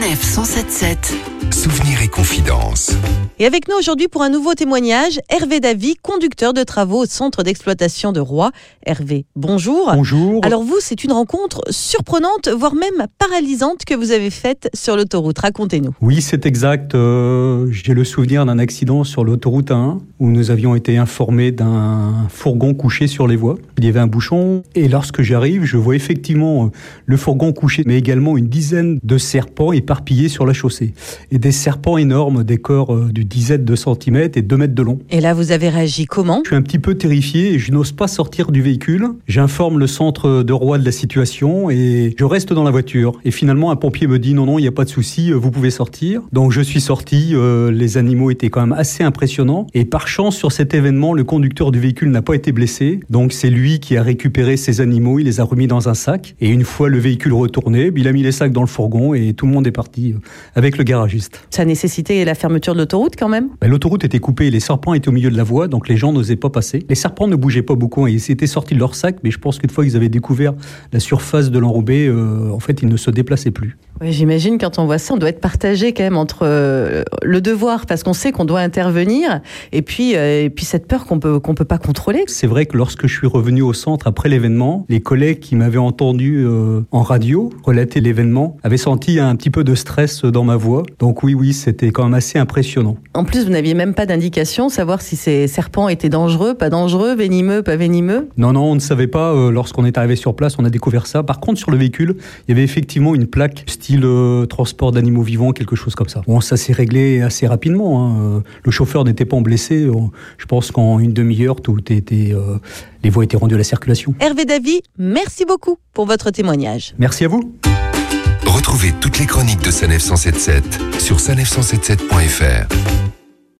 Sanef 177. Souvenirs et confidences. Et avec nous aujourd'hui pour un nouveau témoignage, Hervé Davy, conducteur de travaux au centre d'exploitation de Roy. Hervé, bonjour. Bonjour. Alors vous, c'est une rencontre surprenante, voire même paralysante que vous avez faite sur l'autoroute. Racontez-nous. Oui, c'est exact. Euh, J'ai le souvenir d'un accident sur l'autoroute 1 où nous avions été informés d'un fourgon couché sur les voies. Il y avait un bouchon et lorsque j'arrive, je vois effectivement euh, le fourgon couché, mais également une dizaine de serpents éparpillés sur la chaussée. Et des serpents énormes, des corps euh, du dizaine de centimètres et 2 mètres de long. Et là, vous avez réagi comment Je suis un petit peu terrifié et je n'ose pas sortir du véhicule. J'informe le centre de Roi de la situation et je reste dans la voiture. Et finalement, un pompier me dit non, non, il n'y a pas de souci, euh, vous pouvez sortir. Donc je suis sorti, euh, les animaux étaient quand même assez impressionnants. Et par chance, sur cet événement, le conducteur du véhicule n'a pas été blessé. Donc c'est lui qui a récupéré ces animaux, il les a remis dans un sac. Et une fois le véhicule retourné, il a mis les sacs dans le fourgon et tout le monde est parti avec le garagiste. Ça nécessitait la fermeture de l'autoroute quand même L'autoroute était coupée, les serpents étaient au milieu de la voie, donc les gens n'osaient pas passer. Les serpents ne bougeaient pas beaucoup, hein, ils étaient sortis de leur sac, mais je pense qu'une fois qu'ils avaient découvert la surface de l'enrobé, euh, en fait, ils ne se déplaçaient plus. Oui, j'imagine quand on voit ça, on doit être partagé quand même entre euh, le devoir, parce qu'on sait qu'on doit intervenir, et puis, euh, et puis cette peur qu'on peut, qu'on peut pas contrôler. C'est vrai que lorsque je suis revenu au centre après l'événement, les collègues qui m'avaient entendu euh, en radio relater l'événement avaient senti un petit peu de stress dans ma voix. Donc oui, oui, c'était quand même assez impressionnant. En plus, vous n'aviez même pas d'indication, savoir si ces serpents étaient dangereux, pas dangereux, venimeux, pas venimeux. Non, non, on ne savait pas. Lorsqu'on est arrivé sur place, on a découvert ça. Par contre, sur le véhicule, il y avait effectivement une plaque style euh, transport d'animaux vivants, quelque chose comme ça. Bon, ça s'est réglé assez rapidement. hein. Euh, Le chauffeur n'était pas blessé. On- Je pense qu'en une demi-heure, tout était, euh, les voies étaient rendues à la circulation. Hervé Davy, merci beaucoup pour votre témoignage. Merci à vous. Retrouvez toutes les chroniques de Sanef 177 sur sanef177.fr.